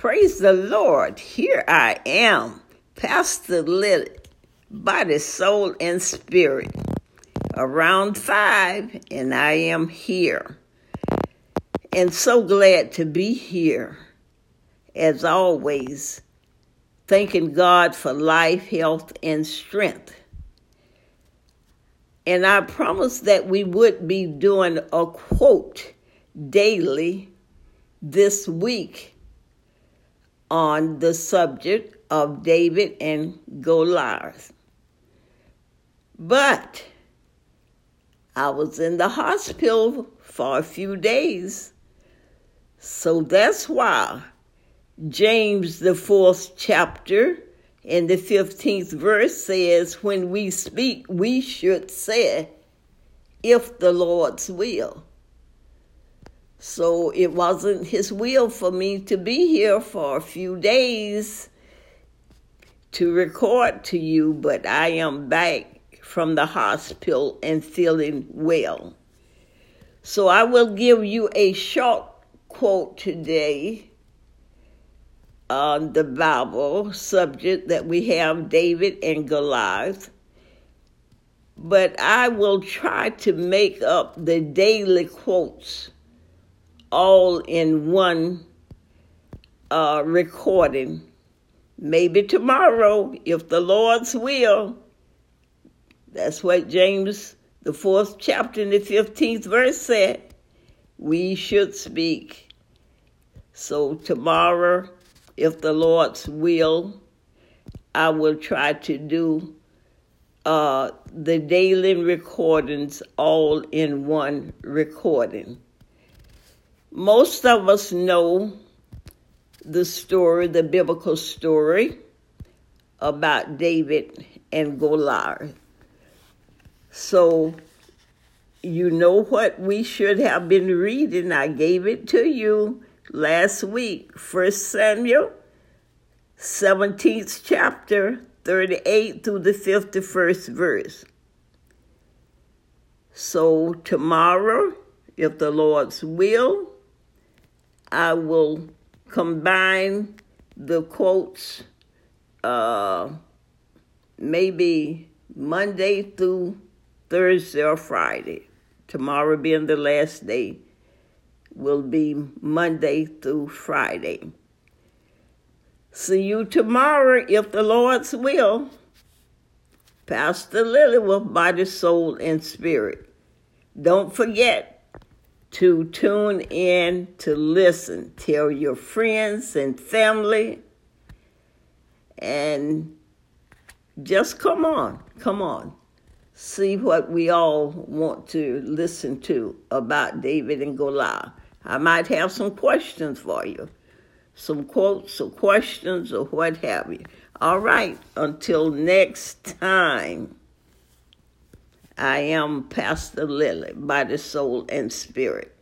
Praise the Lord. Here I am, Pastor Lillie, body, soul, and spirit. Around five, and I am here. And so glad to be here, as always, thanking God for life, health, and strength. And I promised that we would be doing a quote daily this week on the subject of David and Goliath. But I was in the hospital for a few days. So that's why James, the fourth chapter, in the 15th verse says, When we speak, we should say, if the Lord's will. So it wasn't his will for me to be here for a few days to record to you, but I am back from the hospital and feeling well. So I will give you a short quote today on the Bible subject that we have David and Goliath. But I will try to make up the daily quotes all in one uh, recording. Maybe tomorrow, if the Lord's will. That's what James, the fourth chapter, in the 15th verse said. We should speak. So, tomorrow, if the Lord's will, I will try to do uh, the daily recordings all in one recording. Most of us know the story, the biblical story about David and Goliath. So, you know what we should have been reading. I gave it to you last week. First Samuel, 17th chapter, 38 through the 51st verse. So, tomorrow, if the Lord's will, I will combine the quotes uh, maybe Monday through Thursday or Friday. Tomorrow being the last day will be Monday through Friday. See you tomorrow if the Lord's will. Pastor Lillie with body, soul, and spirit. Don't forget, to tune in to listen. Tell your friends and family. And just come on, come on. See what we all want to listen to about David and Goliath. I might have some questions for you, some quotes or questions or what have you. All right, until next time. I am Pastor Lillie by the soul and spirit.